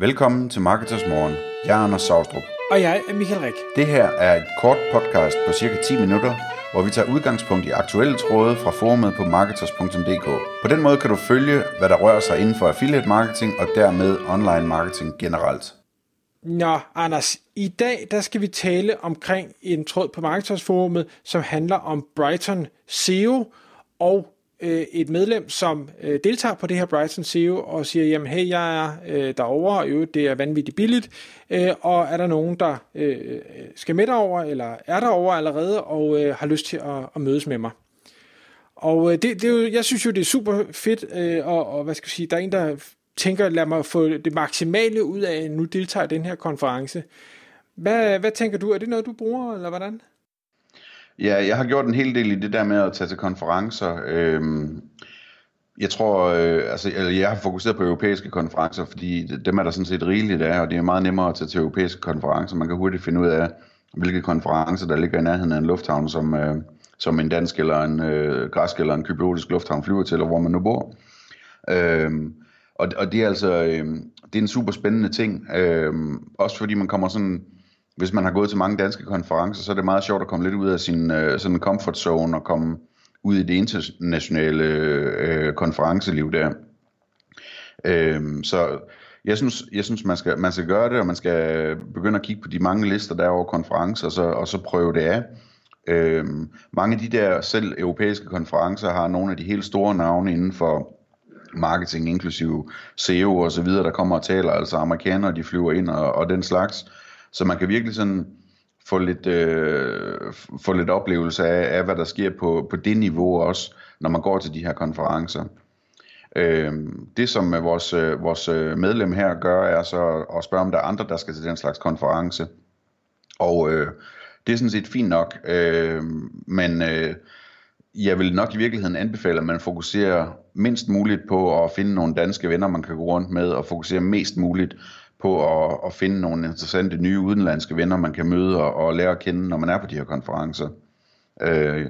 Velkommen til Marketers Morgen. Jeg er Anders Saustrup. Og jeg er Michael Rik. Det her er et kort podcast på cirka 10 minutter, hvor vi tager udgangspunkt i aktuelle tråde fra forumet på marketers.dk. På den måde kan du følge, hvad der rører sig inden for affiliate marketing og dermed online marketing generelt. Nå, Anders, i dag der skal vi tale omkring en tråd på Marketers-forumet, som handler om Brighton SEO og øh, et medlem, som øh, deltager på det her Brighton SEO og siger, jamen hey, jeg er øh, derovre, og jo, det er vanvittigt billigt, øh, og er der nogen, der øh, skal med derover eller er derovre allerede, og øh, har lyst til at, at mødes med mig. Og øh, det, det er jo, jeg synes jo, det er super fedt, øh, og, og hvad skal jeg sige, der er en, der tænker, lad mig få det maksimale ud af, at nu deltager i den her konference. Hvad, hvad tænker du? Er det noget, du bruger, eller hvordan? Ja, jeg har gjort en hel del i det der med at tage til konferencer. Øhm, jeg tror, øh, altså, eller jeg har fokuseret på europæiske konferencer, fordi dem er der sådan set rigeligt af, og det er meget nemmere at tage til europæiske konferencer. Man kan hurtigt finde ud af, hvilke konferencer, der ligger i nærheden af en lufthavn, som, øh, som en dansk eller en øh, græsk eller en kypriotisk lufthavn flyver til, eller hvor man nu bor. Øhm, og, og det er altså øh, det er en super spændende ting, øh, også fordi man kommer sådan hvis man har gået til mange danske konferencer, så er det meget sjovt at komme lidt ud af sin øh, sådan comfort zone og komme ud i det internationale øh, konferenceliv der. Øh, så jeg synes, jeg synes man, skal, man skal gøre det, og man skal begynde at kigge på de mange lister, der er over konferencer, og så, og så prøve det af. Øhm, mange af de der selv europæiske konferencer har nogle af de helt store navne inden for marketing, inklusive SEO og så videre, der kommer og taler, altså amerikanere, de flyver ind og, og den slags. Så man kan virkelig sådan få lidt, øh, få lidt oplevelse af, af, hvad der sker på, på det niveau også, når man går til de her konferencer. Øh, det som øh, vores, øh, vores øh, medlem her gør, er så at spørge, om der er andre, der skal til den slags konference. Og øh, det er sådan set fint nok, øh, men øh, jeg vil nok i virkeligheden anbefale, at man fokuserer mindst muligt på at finde nogle danske venner, man kan gå rundt med, og fokusere mest muligt på at, at finde nogle interessante nye udenlandske venner, man kan møde og, og lære at kende, når man er på de her konferencer. Øh,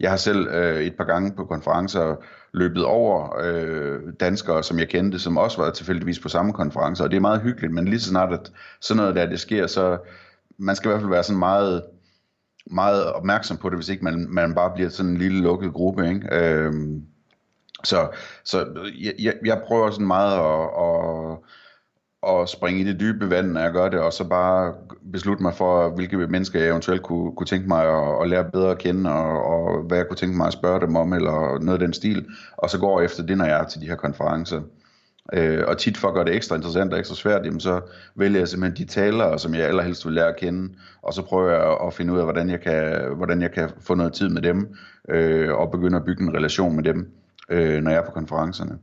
jeg har selv øh, et par gange på konferencer løbet over øh, danskere, som jeg kendte, som også var tilfældigvis på samme konferencer, og det er meget hyggeligt, men lige så snart, at sådan noget der det sker, så man skal i hvert fald være sådan meget, meget opmærksom på det, hvis ikke man, man bare bliver sådan en lille lukket gruppe, ikke? Øh, så så jeg, jeg prøver sådan meget at, at at springe i det dybe vand, når jeg gør det, og så bare beslutte mig for, hvilke mennesker jeg eventuelt kunne, kunne tænke mig at, at lære bedre at kende, og, og hvad jeg kunne tænke mig at spørge dem om, eller noget af den stil, og så går jeg efter det, når jeg er til de her konferencer. Øh, og tit for at gøre det ekstra interessant og ekstra svært, jamen så vælger jeg simpelthen de talere, som jeg allerhelst vil lære at kende, og så prøver jeg at finde ud af, hvordan jeg kan, hvordan jeg kan få noget tid med dem, øh, og begynde at bygge en relation med dem, øh, når jeg er på konferencerne.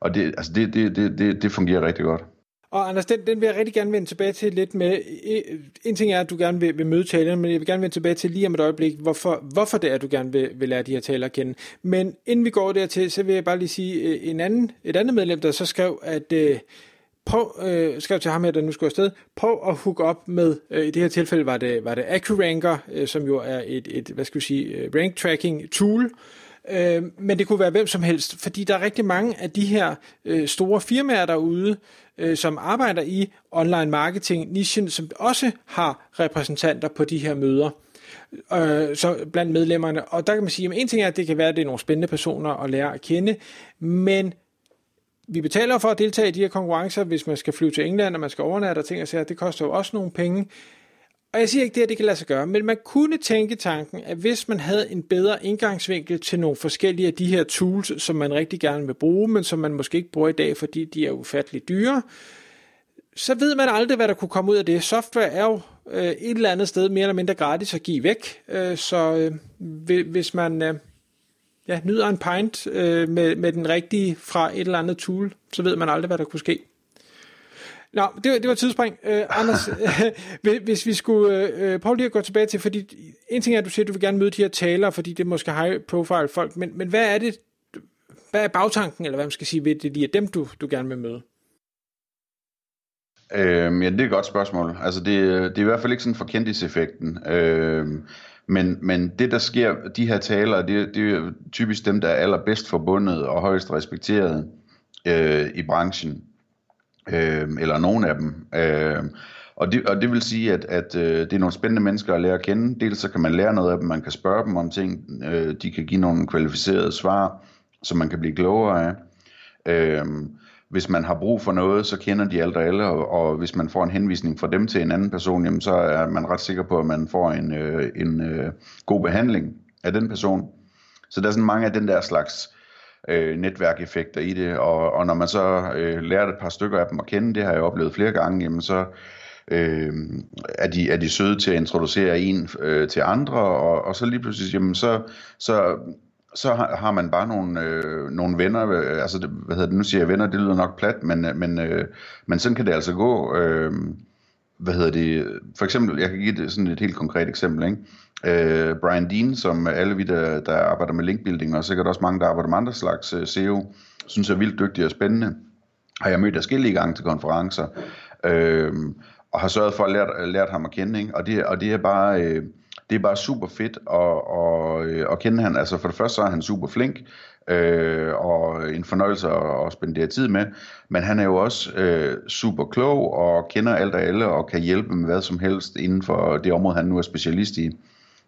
Og det, altså det, det, det, det, det fungerer rigtig godt. Og Anders, den, den vil jeg rigtig gerne vende tilbage til lidt med. E, en ting er, at du gerne vil, vil møde talerne, men jeg vil gerne vende tilbage til lige om et øjeblik, hvorfor, hvorfor det er, at du gerne vil, vil lære de her talere at kende. Men inden vi går dertil, så vil jeg bare lige sige, øh, en anden, et andet medlem, der så skrev, at øh, prøv, øh, skrev til ham her, der nu skulle afsted, prøv at hook op med, øh, i det her tilfælde var det, var det AccuRanker, øh, som jo er et, et, hvad skal vi sige, øh, rank tracking tool, øh, Øh, men det kunne være hvem som helst, fordi der er rigtig mange af de her øh, store firmaer derude, øh, som arbejder i online marketing nichen, som også har repræsentanter på de her møder øh, så blandt medlemmerne. Og der kan man sige, at en ting er, at det kan være, at det er nogle spændende personer at lære at kende, men vi betaler for at deltage i de her konkurrencer, hvis man skal flyve til England, og man skal overnatte og ting og sager. Det koster jo også nogle penge. Og jeg siger ikke det, at det kan lade sig gøre, men man kunne tænke tanken, at hvis man havde en bedre indgangsvinkel til nogle forskellige af de her tools, som man rigtig gerne vil bruge, men som man måske ikke bruger i dag, fordi de er ufatteligt dyre, så ved man aldrig, hvad der kunne komme ud af det. Software er jo øh, et eller andet sted mere eller mindre gratis at give væk, øh, så øh, hvis man øh, ja, nyder en pint øh, med, med den rigtige fra et eller andet tool, så ved man aldrig, hvad der kunne ske. Nå, det var, det var tidsspring. Uh, Anders, hvis vi skulle uh, prøve lige at gå tilbage til, fordi en ting er, at du siger, at du vil gerne møde de her talere, fordi det er måske high profile folk, men, men hvad er det, hvad er bagtanken, eller hvad man skal sige, ved det lige er dem, du, du gerne vil møde? Øhm, ja, det er et godt spørgsmål. Altså, det, det er i hvert fald ikke sådan for kendiseffekten. Øhm, men, men det, der sker, de her talere, det, det er typisk dem, der er allerbedst forbundet og højst respekteret øh, i branchen øh, eller nogen af dem. Øh, og, det, og det vil sige, at, at øh, det er nogle spændende mennesker at lære at kende. Dels så kan man lære noget af dem, man kan spørge dem om ting, øh, de kan give nogle kvalificerede svar, som man kan blive klogere af. Øh, hvis man har brug for noget, så kender de alt og alle, og, og hvis man får en henvisning fra dem til en anden person, jamen, så er man ret sikker på, at man får en, øh, en øh, god behandling af den person. Så der er sådan mange af den der slags øh, netværkeffekter i det, og, og når man så øh, lærer et par stykker af dem at kende, det har jeg oplevet flere gange, jamen så øh, er, de, er de søde til at introducere en øh, til andre, og, og så lige pludselig, jamen så, så så har, man bare nogle, øh, nogle venner, øh, altså hvad hedder det, nu siger jeg venner, det lyder nok plat, men, øh, men, øh, men sådan kan det altså gå. Øh, hvad hedder det, for eksempel, jeg kan give det sådan et helt konkret eksempel, ikke? Øh, Brian Dean, som alle vi, der, der arbejder med linkbuilding, og sikkert også mange, der arbejder med andre slags øh, uh, SEO, synes er vildt dygtig og spændende, har jeg mødt forskellige gange til konferencer, øh, og har sørget for at lære, lært ham at kende, ikke? Og, det, og det er bare... Øh, det er bare super fedt at, at, øh, at kende han. Altså for det første så er han super flink, øh, og en fornøjelse at, at spendere tid med. Men han er jo også øh, super klog og kender alt og alle og kan hjælpe med hvad som helst inden for det område, han nu er specialist i.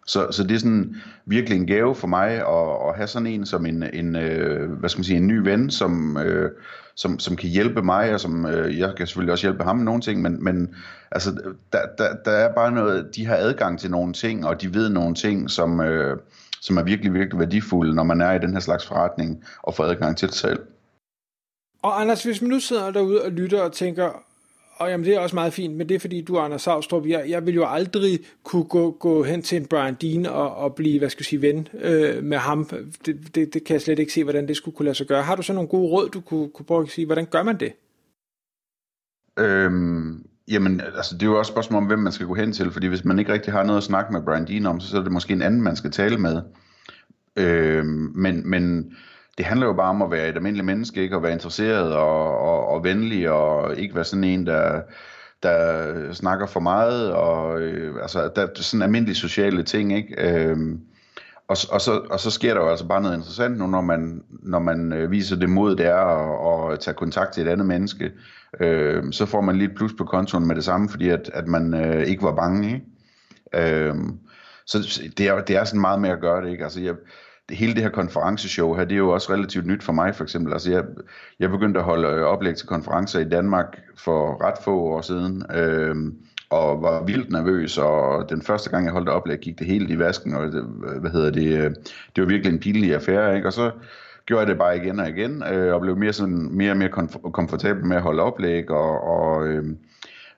Så, så det er sådan virkelig en gave for mig at, at have sådan en som en, en øh, hvad skal man sige, en ny ven, som, øh, som, som kan hjælpe mig, og som øh, jeg kan selvfølgelig også hjælpe ham med nogle ting, men, men altså, der, der, der er bare noget, de har adgang til nogle ting, og de ved nogle ting, som, øh, som er virkelig, virkelig værdifulde, når man er i den her slags forretning, og får adgang til det selv. Og Anders, hvis man nu sidder derude og lytter og tænker, og jamen, det er også meget fint, men det er fordi, du er Anders Savstrup. Jeg, jeg vil jo aldrig kunne gå, gå hen til en Brian Dean og, og blive, hvad skal jeg sige, ven øh, med ham. Det, det, det kan jeg slet ikke se, hvordan det skulle kunne lade sig gøre. Har du så nogle gode råd, du kunne, kunne prøve at sige, hvordan gør man det? Øhm, jamen, altså, det er jo også et spørgsmål om, hvem man skal gå hen til, fordi hvis man ikke rigtig har noget at snakke med Brian Dean om, så er det måske en anden, man skal tale med. Øhm, men, men det handler jo bare om at være et almindeligt menneske, ikke? at være interesseret og, og, og venlig, og ikke være sådan en, der, der snakker for meget, og øh, altså, der er sådan almindelige sociale ting, ikke? Øhm, og, og, så, og så sker der jo altså bare noget interessant nu, når man, når man øh, viser det mod, det er at, at tage kontakt til et andet menneske. Øh, så får man lige et plus på kontoen med det samme, fordi at, at man øh, ikke var bange. Ikke? Øh, så det er, det er sådan meget med at gøre det. Ikke? Altså, jeg, hele det her konferenceshow her, det er jo også relativt nyt for mig for eksempel. Altså jeg, jeg begyndte at holde øh, oplæg til konferencer i Danmark for ret få år siden, øh, og var vildt nervøs, og den første gang jeg holdt oplæg, gik det helt i vasken, og det, øh, hvad hedder det, øh, det var virkelig en pinlig affære, ikke? og så gjorde jeg det bare igen og igen, øh, og blev mere, sådan, mere og mere komfortabel med at holde oplæg, og, og øh,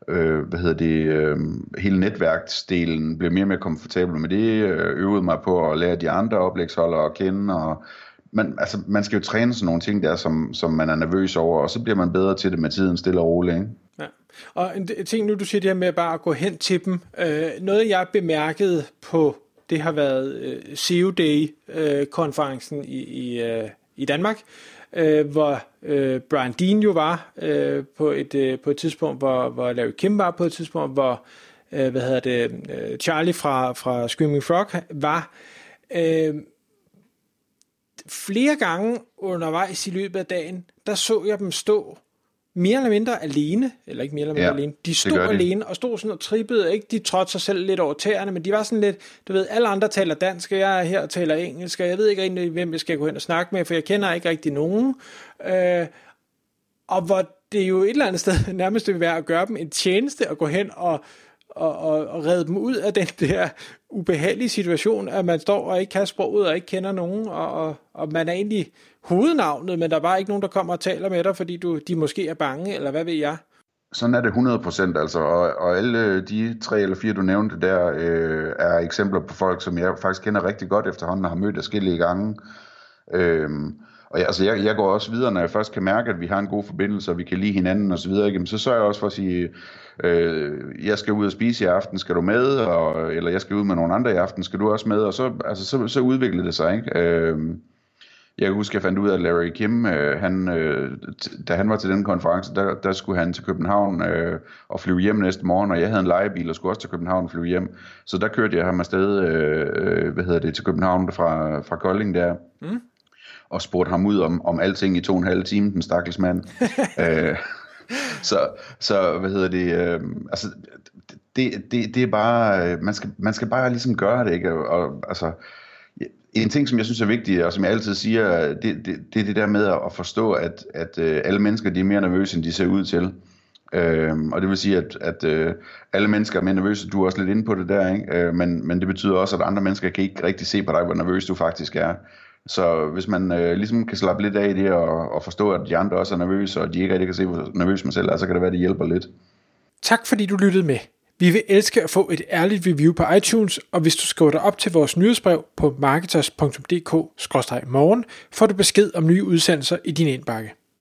øh, hvad hedder det, øh, hele netværksdelen, blev mere og mere komfortabel med det, øh, øvede mig på at lære de andre oplægsholdere at kende, og man, altså, man skal jo træne sådan nogle ting der, som, som man er nervøs over, og så bliver man bedre til det med tiden, stille og roligt. Ikke? Ja. Og en, ting nu, du siger det her med bare at gå hen til dem. Øh, noget jeg bemærkede på, det har været øh, SEO Day-konferencen øh, i, i, øh, i Danmark, øh, hvor øh, Brian Dean jo var øh, på, et, øh, på et tidspunkt, hvor, hvor Larry Kim var på et tidspunkt, hvor øh, hvad hedder det, øh, Charlie fra, fra Screaming Frog var. Øh, flere gange undervejs i løbet af dagen, der så jeg dem stå mere eller mindre alene, eller ikke mere eller mindre ja, alene, de stod alene og stod sådan og trippede, ikke? De trådte sig selv lidt over tæerne, men de var sådan lidt, du ved, alle andre taler dansk, og jeg er her og taler engelsk, og jeg ved ikke rigtig, hvem jeg skal gå hen og snakke med, for jeg kender ikke rigtig nogen. Øh, og hvor det jo et eller andet sted nærmest vil være at gøre dem en tjeneste at gå hen og og, og, og redde dem ud af den der ubehagelige situation, at man står og ikke kan sproget og ikke kender nogen, og, og, og man er egentlig hovednavnet, men der er bare ikke nogen, der kommer og taler med dig, fordi du, de måske er bange, eller hvad ved jeg? Sådan er det 100% altså, og, og alle de tre eller fire, du nævnte der, øh, er eksempler på folk, som jeg faktisk kender rigtig godt efterhånden, og har mødt forskellige gange. Øhm, og jeg, altså jeg, jeg går også videre, når jeg først kan mærke, at vi har en god forbindelse, og vi kan lide hinanden osv., så, så sørger jeg også for at sige, øh, jeg skal ud og spise i aften, skal du med? Og, eller jeg skal ud med nogle andre i aften, skal du også med? Og så, altså, så, så udvikler det sig, ikke? Øh, jeg kan huske, jeg fandt ud af, at Larry Kim, øh, han, øh, da han var til den konference, der, der skulle han til København øh, og flyve hjem næste morgen, og jeg havde en lejebil og skulle også til København og flyve hjem. Så der kørte jeg ham afsted, øh, øh hvad hedder det, til København fra, fra Kolding der. Mm og spurgte ham ud om, om alting i to og en halv time, den stakkels mand. øh, så, så, hvad hedder det, øh, altså, det, det, det er bare, øh, man skal, man skal bare ligesom gøre det, ikke? Og, og altså, en ting, som jeg synes er vigtig, og som jeg altid siger, det, det, det er det der med at forstå, at, at øh, alle mennesker de er mere nervøse, end de ser ud til. Øhm, og det vil sige, at, at øh, alle mennesker er mere nervøse. Du er også lidt inde på det der, ikke? Øh, men, men det betyder også, at andre mennesker kan ikke rigtig se på dig, hvor nervøs du faktisk er. Så hvis man øh, ligesom kan slappe lidt af i det, og, og forstå, at de andre også er nervøse, og de ikke rigtig kan se, hvor nervøs man selv er, så kan det være, at det hjælper lidt. Tak fordi du lyttede med. Vi vil elske at få et ærligt review på iTunes, og hvis du skriver dig op til vores nyhedsbrev på marketers.dk-morgen, får du besked om nye udsendelser i din indbakke.